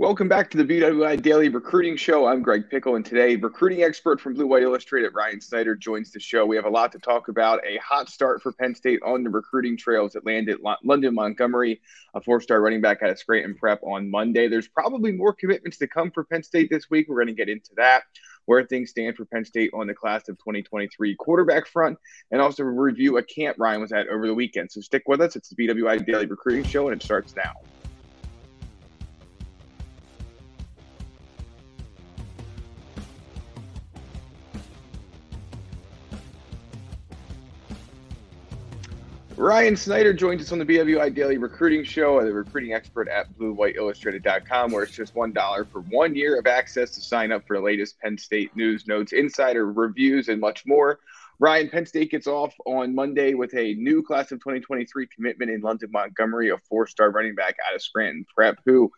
Welcome back to the BWI Daily Recruiting Show. I'm Greg Pickel, and today, recruiting expert from Blue White Illustrated, Ryan Snyder, joins the show. We have a lot to talk about. A hot start for Penn State on the recruiting trails that landed London Montgomery, a four-star running back out of Scranton Prep on Monday. There's probably more commitments to come for Penn State this week. We're going to get into that, where things stand for Penn State on the class of 2023 quarterback front, and also review a camp Ryan was at over the weekend. So stick with us. It's the BWI Daily Recruiting Show, and it starts now. Ryan Snyder joins us on the BWI Daily Recruiting Show, the recruiting expert at BlueWhiteIllustrated.com, where it's just $1 for one year of access to sign up for the latest Penn State news, notes, insider reviews, and much more. Ryan, Penn State gets off on Monday with a new class of 2023 commitment in London Montgomery, a four star running back out of Scranton Prep, who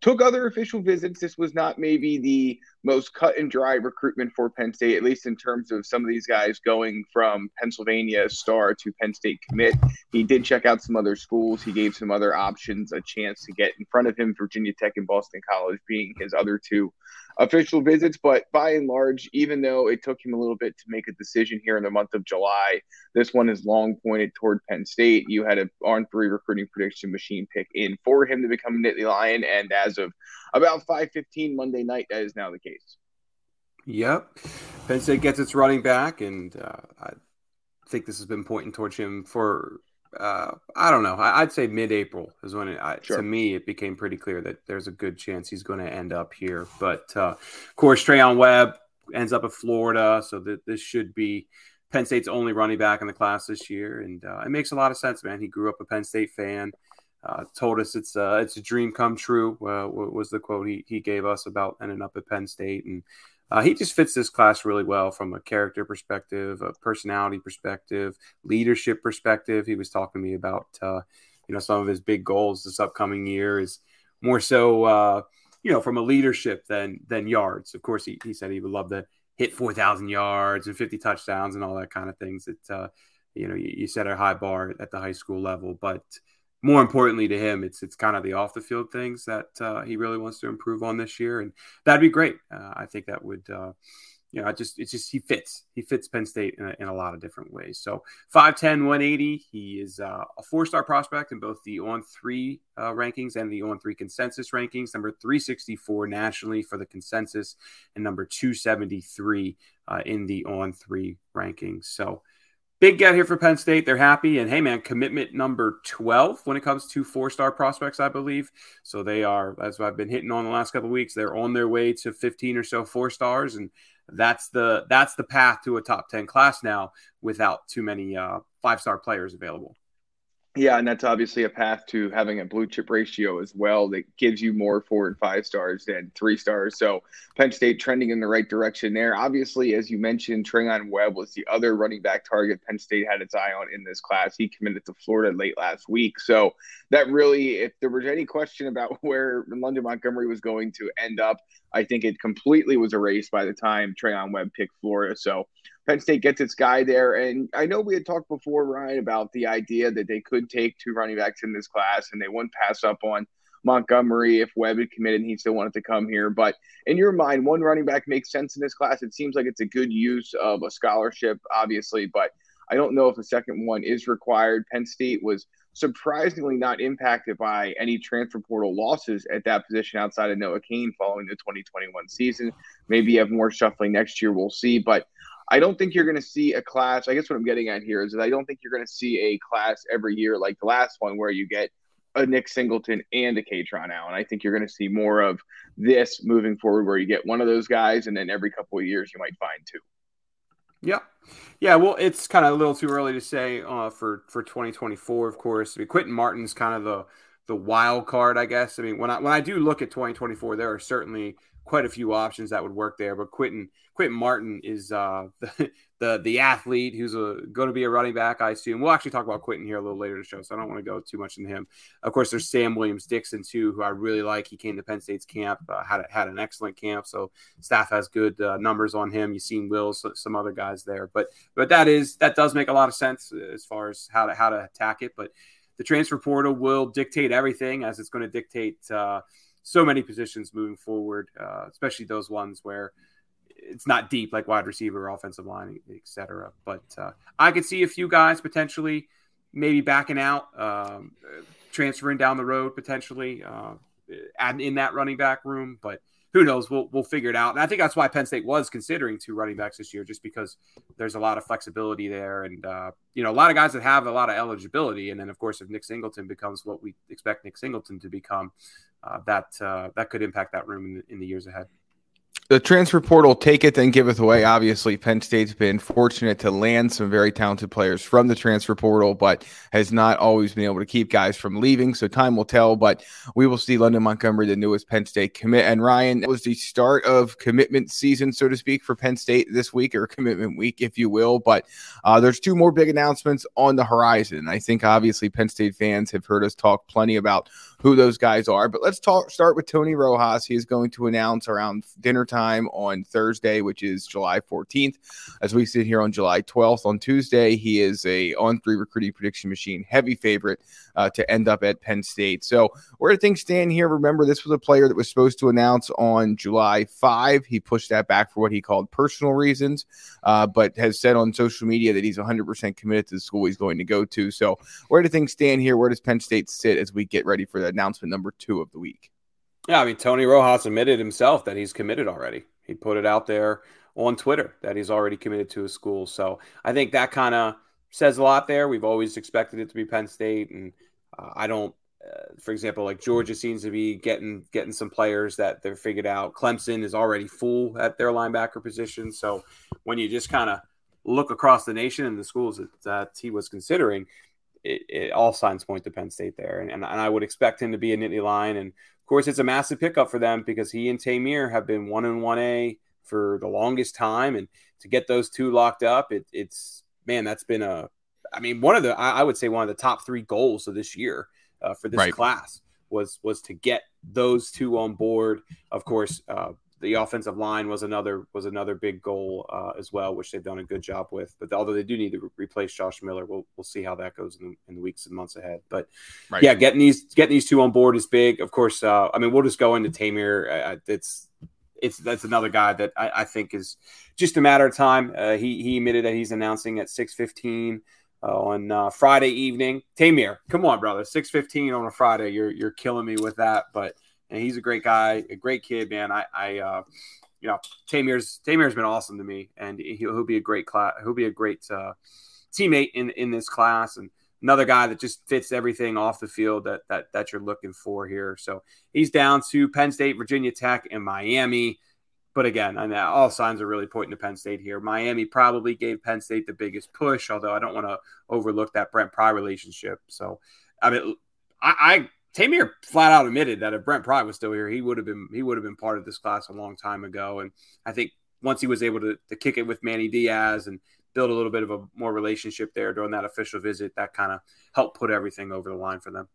took other official visits. This was not maybe the most cut and dry recruitment for Penn State, at least in terms of some of these guys going from Pennsylvania star to Penn State commit. He did check out some other schools. He gave some other options a chance to get in front of him, Virginia Tech and Boston College being his other two official visits. But by and large, even though it took him a little bit to make a decision here in the month of July, this one is long pointed toward Penn State. You had an on three recruiting prediction machine pick in for him to become a Nittany Lion. And as of about 5:15 Monday night, that is now the case. Yep. Penn State gets its running back, and uh, I think this has been pointing towards him for uh, I don't know. I, would say mid-April is when it, I, sure. to me it became pretty clear that there's a good chance he's going to end up here. But uh, of course, Treyaun Webb ends up at Florida, so that this should be Penn State's only running back in the class this year, and uh, it makes a lot of sense, man. He grew up a Penn State fan. Uh, told us it's uh, it's a dream come true. Uh, was the quote he, he gave us about ending up at Penn State, and uh, he just fits this class really well from a character perspective, a personality perspective, leadership perspective. He was talking to me about, uh, you know, some of his big goals this upcoming year is more so, you know, from a leadership than than yards. Of course, he, he said he would love to hit 4,000 yards and 50 touchdowns and all that kind of things that, you know, you, you set a high bar at the high school level. But more importantly to him, it's it's kind of the off the field things that uh, he really wants to improve on this year, and that'd be great. Uh, I think that would, uh, you know, I just it's just he fits he fits Penn State in a, in a lot of different ways. So 5'10", 180, he is uh, a four star prospect in both the on three uh, rankings and the on three consensus rankings. Number three sixty four nationally for the consensus, and number two seventy three uh, in the on three rankings. So big get here for Penn State. They're happy. And hey, man, commitment number 12 when it comes to four star prospects, I believe. So they are, as I've been hitting on the last couple weeks, they're on their way to 15 or so four stars. And that's the that's the path to a top 10 class now without too many uh, five star players available. Yeah, and that's obviously a path to having a blue chip ratio as well that gives you more four and five stars than three stars. So Penn State trending in the right direction there. Obviously, as you mentioned, Treyaun Webb was the other running back target Penn State had its eye on in this class. He committed to Florida late last week. So that really, if there was any question about where London Montgomery was going to end up, I think it completely was erased by the time Treyaun Webb picked Florida. So Penn State gets its guy there. And I know we had talked before, Ryan, about the idea that they could take two running backs in this class and they wouldn't pass up on Montgomery if Webb had committed and he still wanted to come here. But in your mind, one running back makes sense in this class. It seems like it's a good use of a scholarship, obviously, but I don't know if a second one is required. Penn State was surprisingly not impacted by any transfer portal losses at that position outside of Noah Cain following the 2021 season. Maybe you have more shuffling next year. We'll see. But I don't think you're going to see a class. I guess what I'm getting at here is that I don't think you're going to see a class every year like the last one where you get a Nick Singleton and a Kaytron Allen. I think you're going to see more of this moving forward where you get one of those guys and then every couple of years you might find two. Yeah. Yeah, well, it's kind of a little too early to say uh, for for 2024, of course. I mean, Quinton Martin's kind of the the wild card, I guess. I mean, when I when I do look at 2024, there are certainly quite a few options that would work there. But Quinton Quinton Martin is uh, the, the the athlete who's going to be a running back, I assume. We'll actually talk about Quinton here a little later in the show, so I don't want to go too much into him. Of course, there's Sam Williams Dixon too, who I really like. He came to Penn State's camp, uh, had had an excellent camp, so staff has good uh, numbers on him. You've seen Will, some other guys there, but but that is that does make a lot of sense as far as how to how to attack it, but. The transfer portal will dictate everything, as it's going to dictate uh, so many positions moving forward, uh, especially those ones where it's not deep like wide receiver, offensive line, etc. But uh, I could see a few guys potentially maybe backing out, um, transferring down the road potentially, uh, in that running back room. But who knows? We'll we'll figure it out. And I think that's why Penn State was considering two running backs this year, just because there's a lot of flexibility there, and uh, you know a lot of guys that have a lot of eligibility. And then of course, if Nick Singleton becomes what we expect Nick Singleton to become, uh, that uh, that could impact that room in in the years ahead the transfer portal take it then giveth away. Obviously penn state's been fortunate to land some very talented players from the transfer portal but has not always been able to keep guys from leaving so time will tell but we will see london montgomery the newest penn state commit. And ryan it was the start of commitment season so to speak for penn state this week or commitment week if you will but uh, there's two more big announcements on the horizon. I think obviously penn state fans have heard us talk plenty about who those guys are. But let's talk start with Tony Rojas. He is going to announce around dinner time on Thursday, which is July 14th. As we sit here on July 12th, on Tuesday, he is a on three recruiting prediction machine heavy favorite uh, to end up at Penn State. So where do things stand here? Remember, this was a player that was supposed to announce on July 5. He pushed that back for what he called personal reasons, uh, but has said on social media that he's 100% committed to the school he's going to go to. So where do things stand here? Where does Penn State sit as we get ready for that? Announcement number two of the week. Yeah, I mean, Tony Rojas admitted himself that he's committed already. He put it out there on Twitter that he's already committed to a school. So I think that kind of says a lot there. We've always expected it to be Penn State, and uh, I don't. Uh, for example, like Georgia seems to be getting getting some players that they're figured out. Clemson is already full at their linebacker position. So when you just kind of look across the nation and the schools that, that he was considering, it, it, all signs point to Penn State there, and, and, and I would expect him to be a Nittany Lion. And of course, it's a massive pickup for them because he and Ta'Mere have been one and one A for the longest time, and to get those two locked up, it, it's man, that's been a, I mean, one of the I, I would say one of the top three goals of this year uh, for this right. class was was to get those two on board. Of course, uh, the offensive line was another was another big goal uh, as well, which they've done a good job with. But although they do need to re- replace Josh Miller, we'll we'll see how that goes in the, in the weeks and months ahead. But right. yeah, getting these getting these two on board is big. Of course, uh, I mean we'll just go into Ta'Mere. Uh, it's it's that's another guy that I, I, think is just a matter of time. Uh, he he admitted that he's announcing at six fifteen. Uh, on uh, Friday evening, Ta'Mere, come on, brother, six fifteen on a Friday. You're you're killing me with that, but and he's a great guy, a great kid, man. I, I, uh, you know, Ta'Mere's Ta'Mere's been awesome to me, and he'll, he'll be a great class. He'll be a great uh, teammate in in this class, and another guy that just fits everything off the field that that that you're looking for here. So he's down to Penn State, Virginia Tech, and Miami. But again, and all signs are really pointing to Penn State here. Miami probably gave Penn State the biggest push, although I don't want to overlook that Brent Pry relationship. So, I mean, I, I Ta'Mere flat out admitted that if Brent Pry was still here, he would have been he would have been part of this class a long time ago. And I think once he was able to, to kick it with Manny Diaz and build a little bit of a more relationship there during that official visit, that kind of helped put everything over the line for them.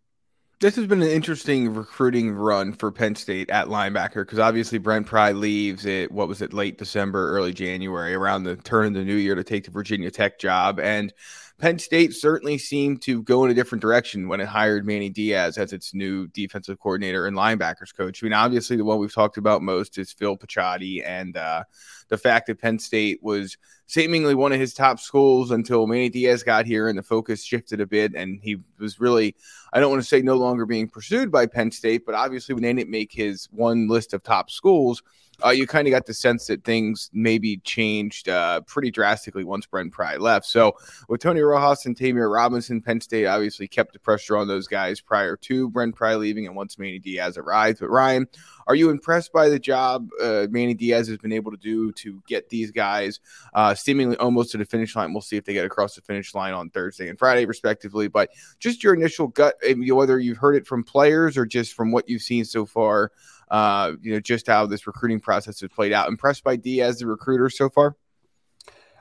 This has been an interesting recruiting run for Penn State at linebacker because obviously Brent Pry leaves it. What was it, late December, early January, around the turn of the new year to take the Virginia Tech job, and Penn State certainly seemed to go in a different direction when it hired Manny Diaz as its new defensive coordinator and linebackers coach. I mean, obviously, the one we've talked about most is Phil Picciotti and uh, the fact that Penn State was seemingly one of his top schools until Manny Diaz got here and the focus shifted a bit. And he was really, I don't want to say no longer being pursued by Penn State, but obviously, when they didn't make his one list of top schools, uh, you kind of got the sense that things maybe changed uh, pretty drastically once Brent Pry left. So with Tony Rojas and Ta'Mere Robinson, Penn State obviously kept the pressure on those guys prior to Brent Pry leaving and once Manny Diaz arrived. But Ryan, are you impressed by the job uh, Manny Diaz has been able to do to get these guys uh, seemingly almost to the finish line? We'll see if they get across the finish line on Thursday and Friday, respectively. But just your initial gut, whether you've heard it from players or just from what you've seen so far, uh, you know, just how this recruiting process has played out. Impressed by Diaz, the recruiter, so far?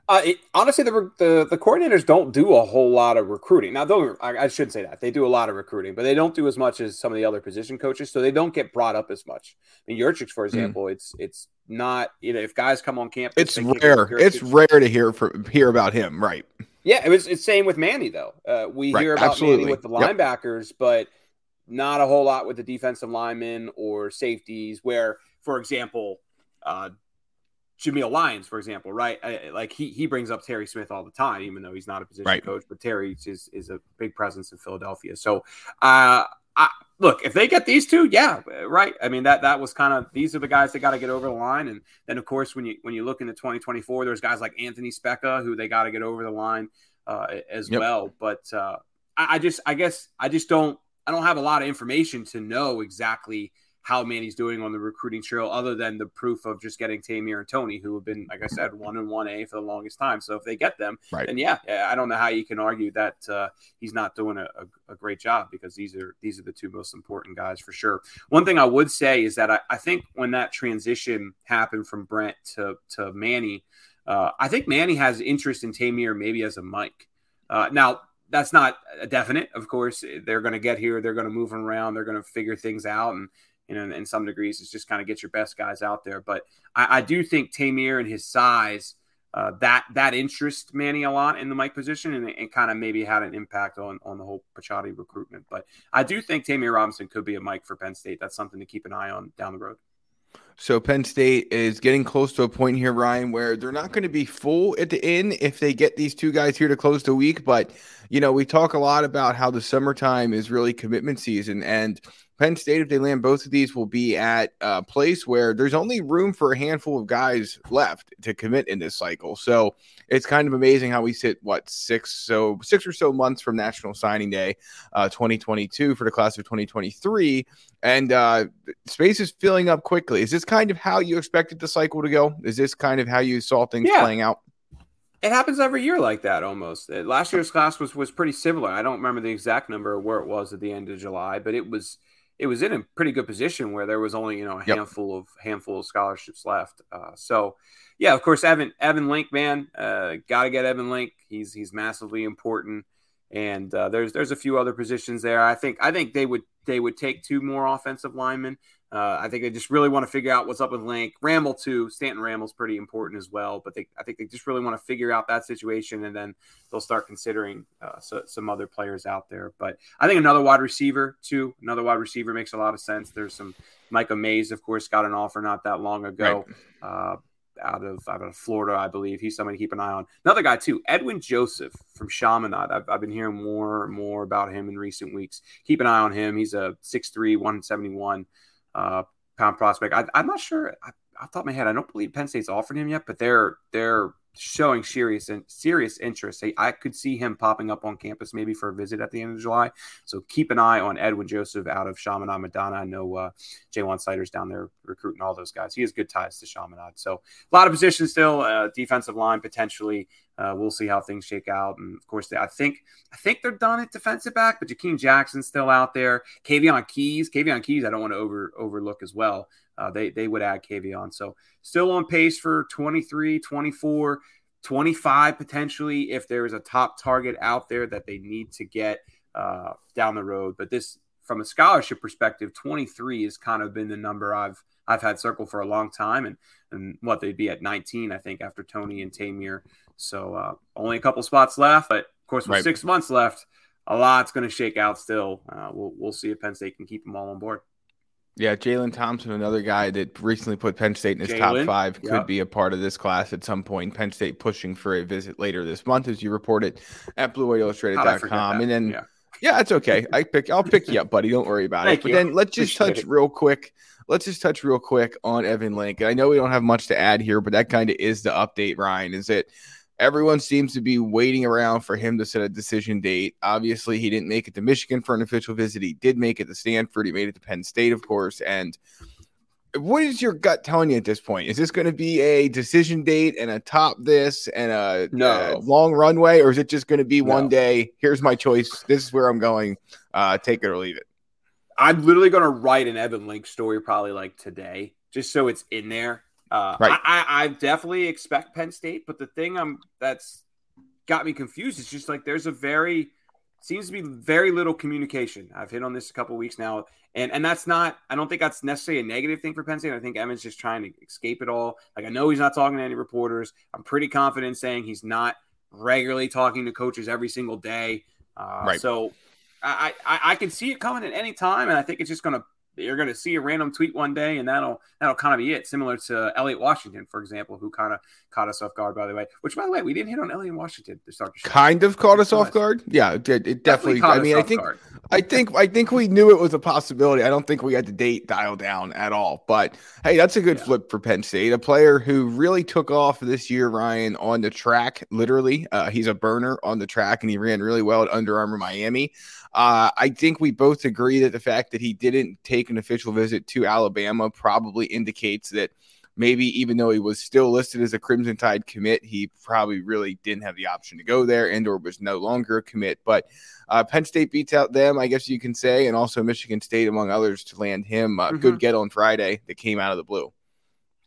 Uh, it, honestly, the, the the coordinators don't do a whole lot of recruiting. Now, don't I, I, should say that they do a lot of recruiting, but they don't do as much as some of the other position coaches, so they don't get brought up as much. I mean, Yurcich, for hmm. example, mm. it's it's not you know if guys come on campus, it's rare. It's rare to hear for hear about him, right? Yeah, it was it's same with Manny though. Uh, we right. hear about Absolutely. Manny with the linebackers, yep. but not a whole lot with the defensive linemen or safeties. Where, for example, uh, Jameial Lyons, for example, right? I, like he he brings up Terry Smith all the time, even though he's not a position right. coach, but Terry is is a big presence in Philadelphia. So, uh, I, look, if they get these two, yeah, right. I mean that that was kind of these are the guys that got to get over the line, and then of course when you when you look into 2024, there's guys like Anthony Speca who they got to get over the line uh, as yep. well. But uh, I, I just I guess I just don't I don't have a lot of information to know exactly how Manny's doing on the recruiting trail, other than the proof of just getting Ta'Mere and Tony, who have been, like I said, one and one A for the longest time. So if they get them, right. then yeah, I don't know how you can argue that uh, he's not doing a, a, great job because these are these are the two most important guys for sure. One thing I would say is that I, I think when that transition happened from Brent to to Manny, uh, I think Manny has interest in Ta'Mere maybe as a Mike. Uh, now that's not definite, of course. They're going to get here, they're going to move around, they're going to figure things out, and you know, in some degrees, it's just kind of get your best guys out there. But I, I do think Ta'Mere and his size, uh, that that interests Manny a lot in the Mike position, and it, kind of maybe had an impact on on the whole Picciotti recruitment. But I do think Ta'Mere Robinson could be a Mike for Penn State. That's something to keep an eye on down the road. So Penn State is getting close to a point here, Ryan, where they're not going to be full at the end if they get these two guys here to close the week. But you know, we talk a lot about how the summertime is really commitment season, and Penn State, if they land both of these, will be at a place where there's only room for a handful of guys left to commit in this cycle. So it's kind of amazing how we sit what six so six or so months from National Signing Day, uh, 2022 for the class of 2023, and uh, space is filling up quickly. Is this kind of how you expected the cycle to go? Is this kind of how you saw things yeah. playing out? It happens every year like that almost. Last year's class was was pretty similar. I don't remember the exact number of where it was at the end of July, but it was it was in a pretty good position where there was only you know a yep. handful of handful of scholarships left. Uh, so, yeah, of course, Evan Evan Link, man, uh, got to get Evan Link. He's he's massively important, and uh, there's there's a few other positions there. I think I think they would they would take two more offensive linemen. Uh, I think they just really want to figure out what's up with Link. Ramil too. Stanton Ramil's pretty important as well, but they I think they just really want to figure out that situation, and then they'll start considering uh, so, some other players out there. But I think another wide receiver too. Another wide receiver makes a lot of sense. There's some Micah Mays, of course, got an offer not that long ago. Right. Uh, out of out of Florida, I believe. He's somebody to keep an eye on. Another guy too, Edwin Joseph from Chaminade. I've, I've been hearing more and more about him in recent weeks. Keep an eye on him. He's a 6'3", 171 uh, pound prospect. I, am not sure. I, I thought my head. I don't believe Penn State's offered him yet, but they're they're showing serious and serious interest. I could see him popping up on campus maybe for a visit at the end of July. So keep an eye on Edwin Joseph out of Chaminade Madonna. I know uh, Ja'Juan Seider's down there recruiting all those guys. He has good ties to Chaminade. So a lot of positions still. Uh, defensive line potentially. Uh, we'll see how things shake out. And of course, they, I think I think they're done at defensive back, but Jakeem Jackson's still out there. Kavion Keys, Kavion Keys, I don't want to over overlook as well. Uh, they they would add Kavion. So still on pace for 23, 24, 25 potentially if there is a top target out there that they need to get uh, down the road. But this, from a scholarship perspective, 23 has kind of been the number I've I've had circled for a long time, and and what they'd be at 19, I think, after Tony and Ta'Mere. So uh, only a couple spots left, but of course, with right. six months left, a lot's going to shake out still. Uh, we'll we'll see if Penn State can keep them all on board. Yeah, Jalen Thompson, another guy that recently put Penn State in his Jaylen, top five, could be a part of this class at some point. Penn State pushing for a visit later this month, as you reported at BlueWhiteIllustrated.com. And then, yeah. yeah, it's okay. I pick, I'll pick you up, buddy. Don't worry about it. But you. then let's just Appreciate touch it. real quick let's just touch real quick on Evan Link. I know we don't have much to add here, but that kind of is the update, Ryan. Is that everyone seems to be waiting around for him to set a decision date. Obviously, he didn't make it to Michigan for an official visit. He did make it to Stanford. He made it to Penn State, of course. And what is your gut telling you at this point? Is this going to be a decision date and a top this and a, no. a long runway, or is it just going to be no. one day? Here's my choice. This is where I'm going. Uh, take it or leave it. I'm literally going to write an Evan Link story probably like today, just so it's in there. Uh, right. I, I, I definitely expect Penn State, but the thing I'm that's got me confused is just like there's a very seems to be very little communication. I've hit on this a couple weeks now, and and that's not. I don't think that's necessarily a negative thing for Penn State. I think Evan's just trying to escape it all. Like I know he's not talking to any reporters. I'm pretty confident saying he's not regularly talking to coaches every single day. Uh, right. So I, I I can see it coming at any time, and I think it's just going to you're going to see a random tweet one day, and that'll that'll kind of be it. Similar to Elliot Washington, for example, who kind of caught us off guard. By the way, which by the way, we didn't hit on Elliot Washington to start the show. Kind of caught us off guard. Yeah, it, it definitely. definitely I mean, I think guard. I think I think we knew it was a possibility. I don't think we had the date dialed down at all. But hey, that's a good yeah. flip for Penn State. A player who really took off this year, Ryan, on the track. Literally, uh, he's a burner on the track, and he ran really well at Under Armour Miami. Uh, I think we both agree that the fact that he didn't take an official visit to Alabama probably indicates that maybe even though he was still listed as a Crimson Tide commit, he probably really didn't have the option to go there and or was no longer a commit. But uh, Penn State beats out them, I guess you can say, and also Michigan State, among others, to land him. Uh, mm-hmm. Good get on Friday that came out of the blue.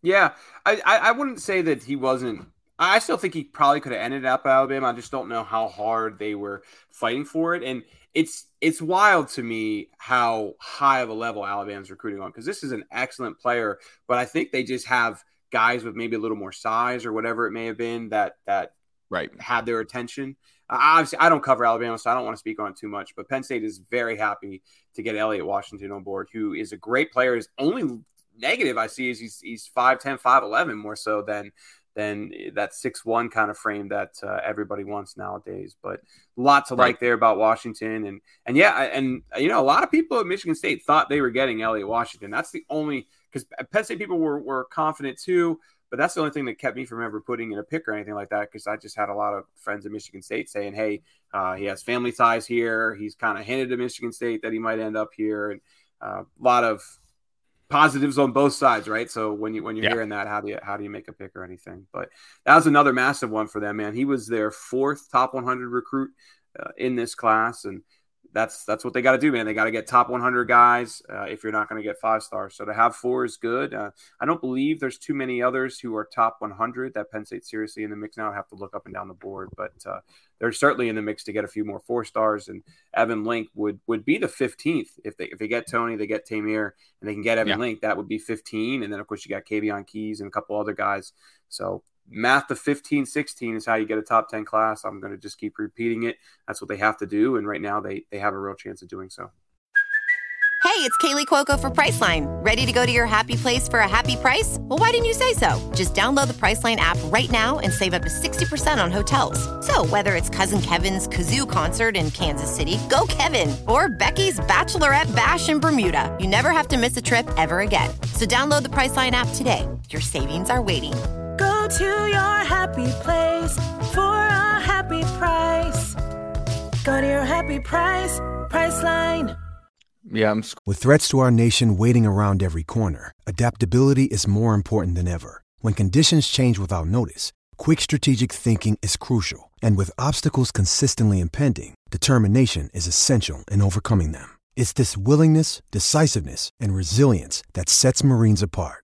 Yeah, I, I, I wouldn't say that he wasn't I still think he probably could have ended up Alabama. I just don't know how hard they were fighting for it. And it's it's wild to me how high of a level Alabama's recruiting on because this is an excellent player, but I think they just have guys with maybe a little more size or whatever it may have been that that right had their attention. Uh, obviously, I don't cover Alabama, so I don't want to speak on it too much. But Penn State is very happy to get Elliot Washington on board, who is a great player. His only negative I see is he's he's 5'10", 5'11", more so than than that six one kind of frame that uh, everybody wants nowadays. But a lot to right. like there about Washington, and and yeah, and you know a lot of people at Michigan State thought they were getting Elliot Washington. That's the only because Penn State people were were confident too. But that's the only thing that kept me from ever putting in a pick or anything like that because I just had a lot of friends at Michigan State saying, "Hey, uh, he has family ties here. He's kind of hinted to Michigan State that he might end up here." And uh, a lot of positives on both sides, right? So when you when you're yeah. hearing that, how do you how do you make a pick or anything? But that was another massive one for them, man. He was their fourth top 100 recruit uh, in this class, and that's that's what they got to do, man. They got to get top 100 guys uh, if you're not going to get five stars. So to have four is good. Uh, I don't believe there's too many others who are top 100 that Penn State seriously in the mix now. I have to look up and down the board, but uh, they're certainly in the mix to get a few more four stars. And Evan Link would would be the 15th if they if they get Tony, they get Ta'Mere, and they can get Evan yeah. Link. That would be 15. And then of course you got Kayvion Keys and a couple other guys. So math of 15 16 is how you get a top 10 class. I'm going to just keep repeating it. That's what they have to do and right now they they have a real chance of doing so. Hey it's Kaley Cuoco for priceline. Ready to go to your happy place for a happy price? Well why didn't you say so? Just download the priceline app right now and save up to 60% on hotels. So whether it's cousin kevin's kazoo concert in kansas city go kevin or becky's bachelorette bash in bermuda you never have to miss a trip ever again. So download the priceline app today. Your savings are waiting Go to your happy place for a happy price. Go to your happy price, Priceline. Yeah, I'm... with threats to our nation waiting around every corner, adaptability is more important than ever. When conditions change without notice, quick strategic thinking is crucial, and with obstacles consistently impending, determination is essential in overcoming them. It's this willingness, decisiveness, and resilience that sets Marines apart.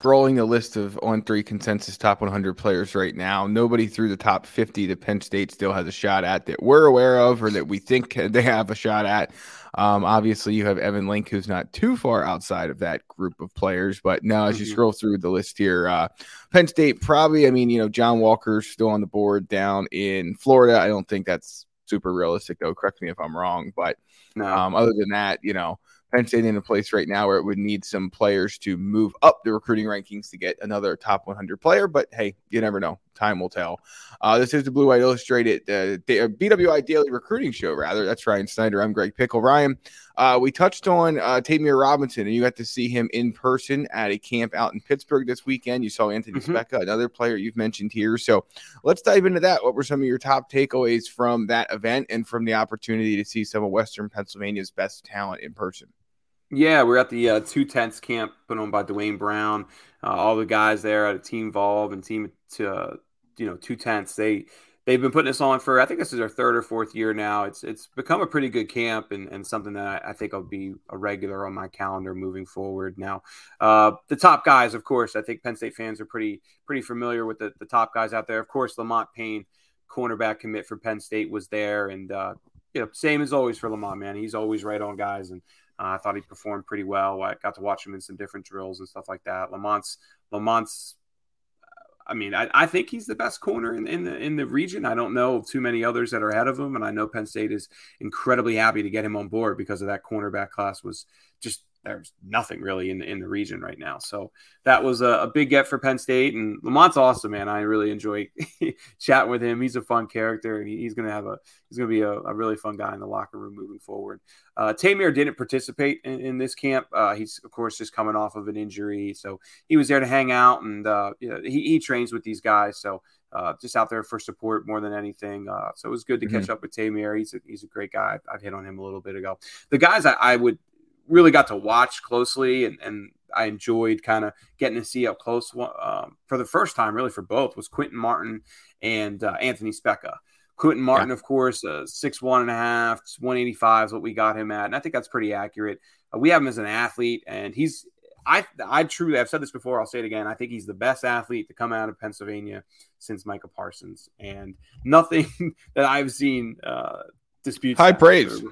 Scrolling the list of on three consensus top 100 players right now, nobody through the top 50 that Penn State still has a shot at that we're aware of or that we think they have a shot at. Um, obviously, you have Evan Link, who's not too far outside of that group of players. But now, as you mm-hmm. scroll through the list here, uh, Penn State probably, I mean, you know, John Walker's still on the board down in Florida. I don't think that's super realistic, though. Correct me if I'm wrong. But no. um, other than that, you know, Penn State in a place right now where it would need some players to move up the recruiting rankings to get another top 100 player. But hey, you never know. Time will tell. Uh, this is the Blue White Illustrated uh, BWI Daily Recruiting Show, rather. That's Ryan Snyder. I'm Greg Pickel. Ryan, uh, we touched on uh, Ta'Mere Robinson, and you got to see him in person at a camp out in Pittsburgh this weekend. You saw Anthony mm-hmm. Speca, another player you've mentioned here. So let's dive into that. What were some of your top takeaways from that event and from the opportunity to see some of Western Pennsylvania's best talent in person? Yeah, we're at the uh, two tents camp put on by Dwayne Brown. Uh, all the guys there at Team Volve and Team uh, you know two tents. They they've been putting this on for I think this is our third or fourth year now. It's it's become a pretty good camp and, and something that I, think I think will be a regular on my calendar moving forward. Now, uh, the top guys, of course, I think Penn State fans are pretty pretty familiar with the, the top guys out there. Of course, Lamont Payne, cornerback commit for Penn State, was there, and uh, you know, same as always for Lamont, man. He's always right on guys and uh, I thought he performed pretty well. I got to watch him in some different drills and stuff like that. Lamont's Lamont's I mean, I, I, think he's the best corner in, in, the in the region. I don't know too many others that are ahead of him, and I know Penn State is incredibly happy to get him on board because of that cornerback class was just there's nothing really in the, in the region right now. So that was a, a, big get for Penn State. And Lamont's awesome, man. I really enjoy chatting with him. He's a fun character, and he's going to have a he's going to be a, a, really fun guy in the locker room moving forward. Uh, Ta'Mere didn't participate in, in this camp. Uh, he's of course just coming off of an injury, so he was there to hang out, and uh, you know, he, he trains with these guys. So uh, just out there for support more than anything. Uh, so it was good to mm-hmm. catch up with Ta'Mere. He's a, he's a great guy. I've hit on him a little bit ago. The guys I, I would really got to watch closely and, and I enjoyed kind of getting to see up close um, for the first time, really for both, was Quinton Martin and uh, Anthony Speca. Quinton Martin, yeah. of course, uh, six one and a half, one eighty five is what we got him at, and I think that's pretty accurate. Uh, we have him as an athlete, and he's I I truly I've said this before, I'll say it again. I think he's the best athlete to come out of Pennsylvania since Micah Parsons, and nothing that I've seen uh, disputes high praise,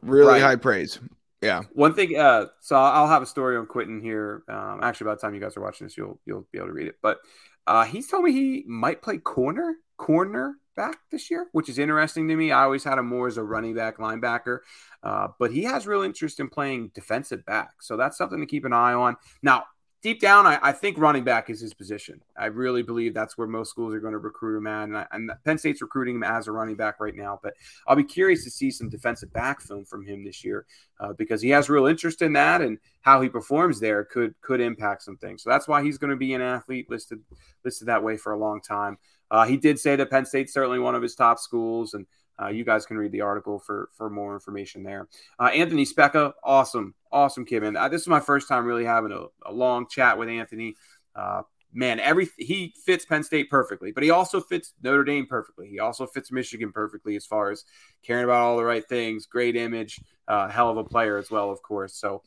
really right. high praise. Yeah. One thing, uh, so I'll have a story on Quinton here. Um, actually, by the time you guys are watching this, you'll you'll be able to read it. But uh, he's told me he might play corner, corner back this year, which is interesting to me. I always had him more as a running back, linebacker, uh, but he has real interest in playing defensive back. So that's something to keep an eye on. Now, deep down, I, I, think running back is his position. I really believe that's where most schools are going to recruit him at. And, I, and, Penn State's recruiting him as a running back right now. But I'll be curious to see some defensive back film from him this year uh, because he has real interest in that and how he performs there could could impact some things. So that's why he's going to be an athlete listed listed that way for a long time. Uh, he did say that Penn State's certainly one of his top schools and. Uh, you guys can read the article for for more information there. Uh, Anthony Speca, awesome, awesome kid, man. Uh, this is my first time really having a, a long chat with Anthony. Uh, man, every he fits Penn State perfectly, but he also fits Notre Dame perfectly. He also fits Michigan perfectly as far as caring about all the right things. Great image, uh, hell of a player as well, of course. So.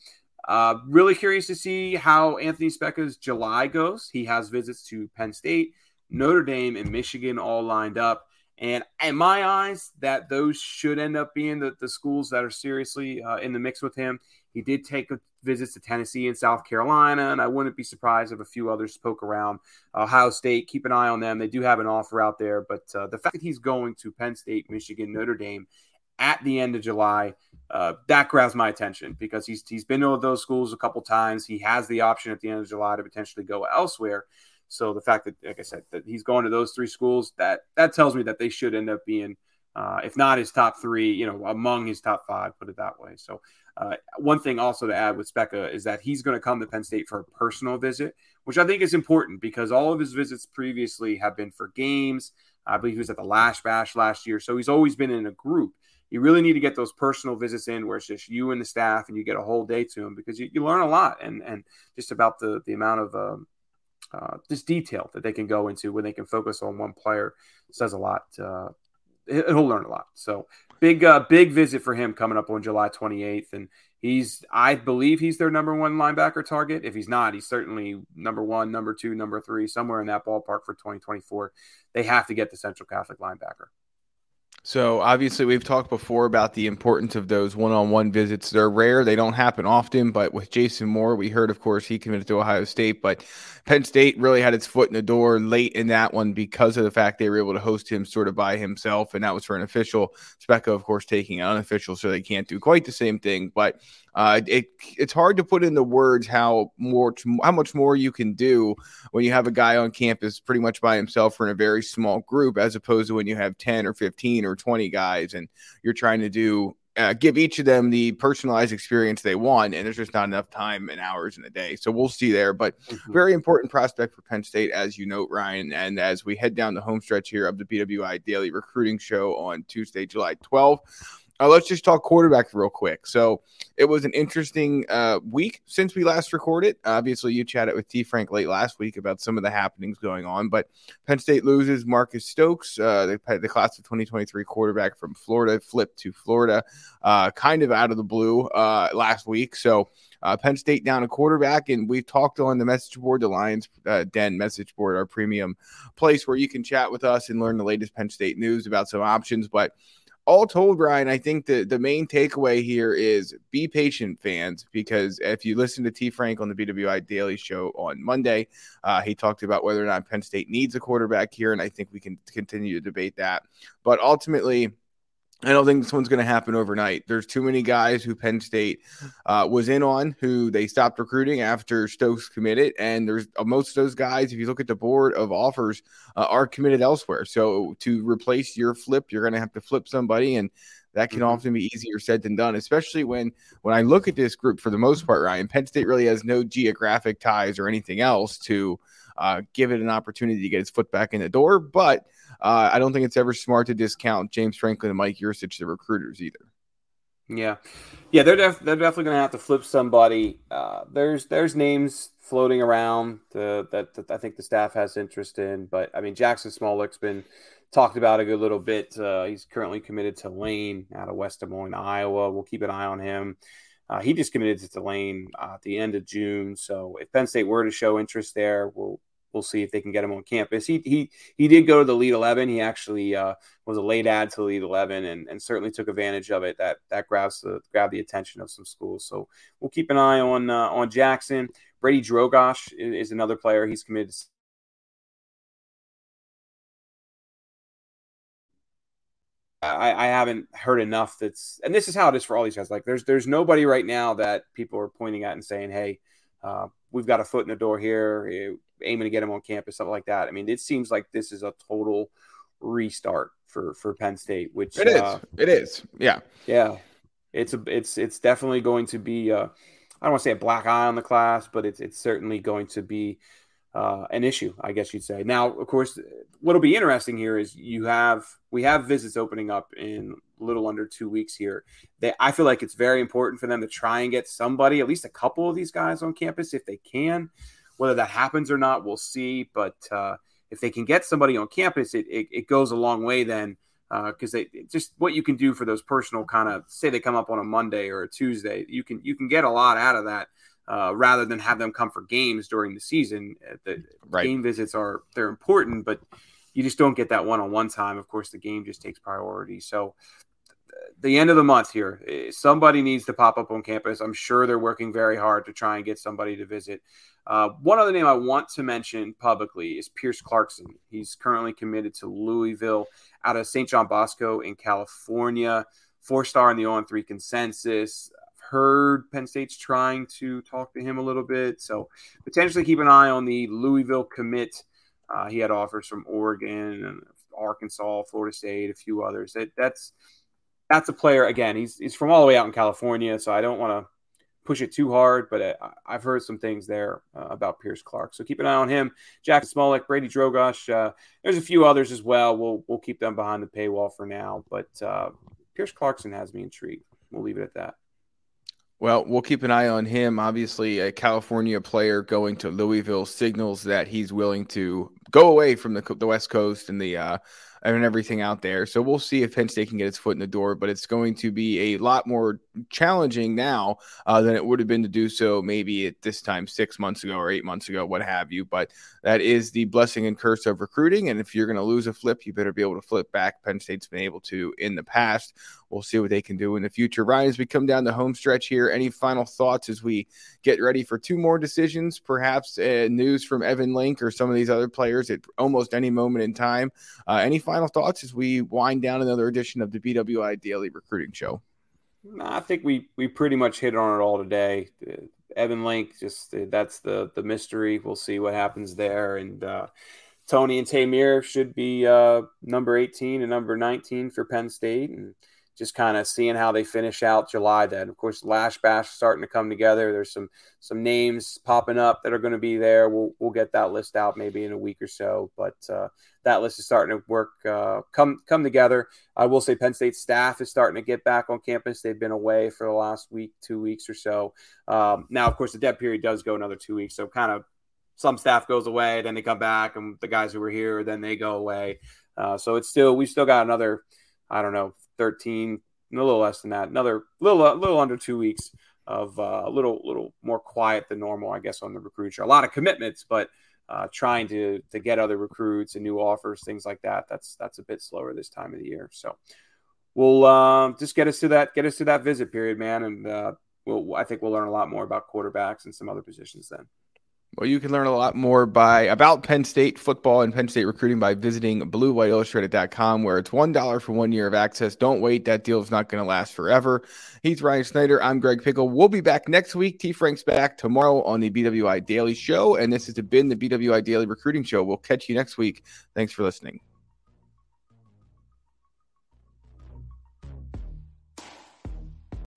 Uh, really curious to see how Anthony Speca's July goes. He has visits to Penn State, Notre Dame, and Michigan all lined up. And in my eyes, that those should end up being the, the schools that are seriously uh, in the mix with him. He did take visits to Tennessee and South Carolina, and I wouldn't be surprised if a few others poke around. Ohio State, keep an eye on them. They do have an offer out there, but uh, the fact that he's going to Penn State, Michigan, Notre Dame at the end of July, uh, that grabs my attention because he's he's been to those schools a couple times. He has the option at the end of July to potentially go elsewhere. So the fact that, like I said, that he's going to those three schools, that that tells me that they should end up being, uh, if not his top three, you know, among his top five. Put it that way. So uh, one thing also to add with Speca is that he's going to come to Penn State for a personal visit, which I think is important because all of his visits previously have been for games. I believe he was at the Lasch Bash last year, so he's always been in a group. You really need to get those personal visits in where it's just you and the staff, and you get a whole day to him because you, you learn a lot and and just about the the amount of um, uh, this detail that they can go into when they can focus on one player says a lot. Uh, he'll learn a lot. So big, uh, big visit for him coming up on July 28th, and He's, I believe, he's their number one linebacker target. If he's not, he's certainly number one, number two, number three, somewhere in that ballpark for 2024. They have to get the Central Catholic linebacker. So obviously, we've talked before about the importance of those one-on-one visits. They're rare; they don't happen often. But with Jason Moore, we heard, of course, he committed to Ohio State, but Penn State really had its foot in the door late in that one because of the fact they were able to host him sort of by himself, and that was for an official. Speca, of course, taking an unofficial, so they can't do quite the same thing. But uh, it it's hard to put into words how more how much more you can do when you have a guy on campus pretty much by himself or in a very small group, as opposed to when you have ten or fifteen or twenty guys and you're trying to do uh, give each of them the personalized experience they want, and there's just not enough time and hours in a day. So we'll see there. But mm-hmm. very important prospect for Penn State, as you note, Ryan. And as we head down the home stretch here of the BWI Daily Recruiting Show on Tuesday, July 12th. Uh, let's just talk quarterback real quick. So it was an interesting uh, week since we last recorded. Obviously, you chatted with T. Frank late last week about some of the happenings going on, but Penn State loses Marcus Stokes, uh, the, the class of 2023 quarterback from Florida, flipped to Florida, uh, kind of out of the blue uh, last week. So uh, Penn State down a quarterback, and we've talked on the message board, the Lions Den message board, our premium place where you can chat with us and learn the latest Penn State news about some options. But all told, Ryan, I think the, the main takeaway here is be patient, fans, because if you listen to T. Frank on the BWI Daily Show on Monday, uh, he talked about whether or not Penn State needs a quarterback here, and I think we can continue to debate that. But ultimately, I don't think this one's going to happen overnight. There's too many guys who Penn State uh, was in on who they stopped recruiting after Stokes committed, and there's uh, most of those guys. If you look at the board of offers, uh, are committed elsewhere. So to replace your flip, you're going to have to flip somebody, and that can mm-hmm. often be easier said than done. Especially when when I look at this group for the most part, Ryan Penn State really has no geographic ties or anything else to uh, give it an opportunity to get its foot back in the door, but uh, I don't think it's ever smart to discount James Franklin and Mike Yurcich, the recruiters, either. Yeah, yeah, they're def- they're definitely going to have to flip somebody. Uh, there's there's names floating around that, that, I think the staff has interest in, but I mean Jackson Smolik's been talked about a good little bit. Uh, he's currently committed to Lane out of West Des Moines, Iowa. We'll keep an eye on him. Uh, he just committed to Tulane uh, at the end of June. So if Penn State were to show interest there, we'll we'll see if they can get him on campus. He he he did go to the Elite eleven. He actually uh, was a late add to the Elite eleven, and, and certainly took advantage of it. That that grabs the grab the attention of some schools. So we'll keep an eye on uh, on Jackson. Brady Drogosh is, is another player. He's committed. I, I haven't heard enough. That's and this is how it is for all these guys. Like there's there's nobody right now that people are pointing at and saying, hey. Uh, we've got a foot in the door here, eh, aiming to get him on campus, something like that. I mean, it seems like this is a total restart for for Penn State, which it is. Uh, it is. Yeah. Yeah. It's a it's it's definitely going to be uh, I don't want to say a black eye on the class, but it's it's certainly going to be uh, an issue, I guess you'd say. Now, of course, what'll be interesting here is you have we have visits opening up in a little under two weeks here. They, I feel like it's very important for them to try and get somebody, at least a couple of these guys on campus if they can. Whether that happens or not, we'll see. But uh, if they can get somebody on campus, it, it, it goes a long way then because uh, they just what you can do for those personal kind of say they come up on a Monday or a Tuesday, you can you can get a lot out of that uh, rather than have them come for games during the season. Uh, the right. game visits are they're important, but you just don't get that one-on-one time. Of course, the game just takes priority. So the end of the month here, somebody needs to pop up on campus. I'm sure they're working very hard to try and get somebody to visit. Uh, one other name I want to mention publicly is Pierce Clarkson. He's currently committed to Louisville out of St. John Bosco in California, four star in the on 3 consensus heard Penn State's trying to talk to him a little bit. So potentially keep an eye on the Louisville commit. Uh, he had offers from Oregon and Arkansas, Florida State, a few others. That, that's that's a player. Again, he's he's from all the way out in California, so I don't want to push it too hard, but uh, I, have heard some things there uh, about Pierce Clark. So keep an eye on him. Jackson Smolik, Brady Drogosh. Uh, there's a few others as well. We'll we'll keep them behind the paywall for now, but uh, Pierce Clarkson has me intrigued. We'll leave it at that. Well, we'll keep an eye on him. Obviously, a California player going to Louisville signals that he's willing to go away from the the West Coast and the uh, and everything out there. So we'll see if Penn State can get its foot in the door, but it's going to be a lot more challenging now uh, than it would have been to do so maybe at this time six months ago or eight months ago, what have you. But that is the blessing and curse of recruiting. And if you're going to lose a flip, you better be able to flip back. Penn State's been able to in the past. We'll see what they can do in the future. Ryan, as we come down the home stretch here, any final thoughts as we get ready for two more decisions? Perhaps uh, news from Evan Link or some of these other players at almost any moment in time. Uh, any final thoughts as we wind down another edition of the BWI Daily Recruiting Show? I think we we pretty much hit on it all today. Uh, Evan Link, just uh, that's the the mystery. We'll see what happens there, and uh, Tony and Ta'Mere should be uh, number 18 and number 19 for Penn State, and just kind of seeing how they finish out July. Then, of course, Lasch Bash starting to come together. There's some some names popping up that are going to be there. We'll we'll get that list out maybe in a week or so, but uh, that list is starting to work uh, come come together. I will say Penn State staff is starting to get back on campus. They've been away for the last week, two weeks or so. Um, now, of course, the dead period does go another two weeks, so kind of some staff goes away, then they come back, and the guys who were here, then they go away. Uh, so it's still we still got another, I don't know, 13, a little less than that, another little, a little under two weeks of uh, a little, little more quiet than normal, I guess, on the recruit A lot of commitments, but uh, trying to to get other recruits and new offers, things like that. That's that's a bit slower this time of the year. So we'll uh, just get us to that, get us to that visit period, man, and uh, we'll I think we'll learn a lot more about quarterbacks and some other positions then. Well, you can learn a lot more by about Penn State football and Penn State recruiting by visiting bluewhiteillustrated.com, where it's one dollar for one year of access. Don't wait; that deal is not going to last forever. He's Ryan Snyder. I'm Greg Pickel. We'll be back next week. T. Frank's back tomorrow on the BWI Daily Show, and this has been the BWI Daily Recruiting Show. We'll catch you next week. Thanks for listening.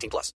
18 plus.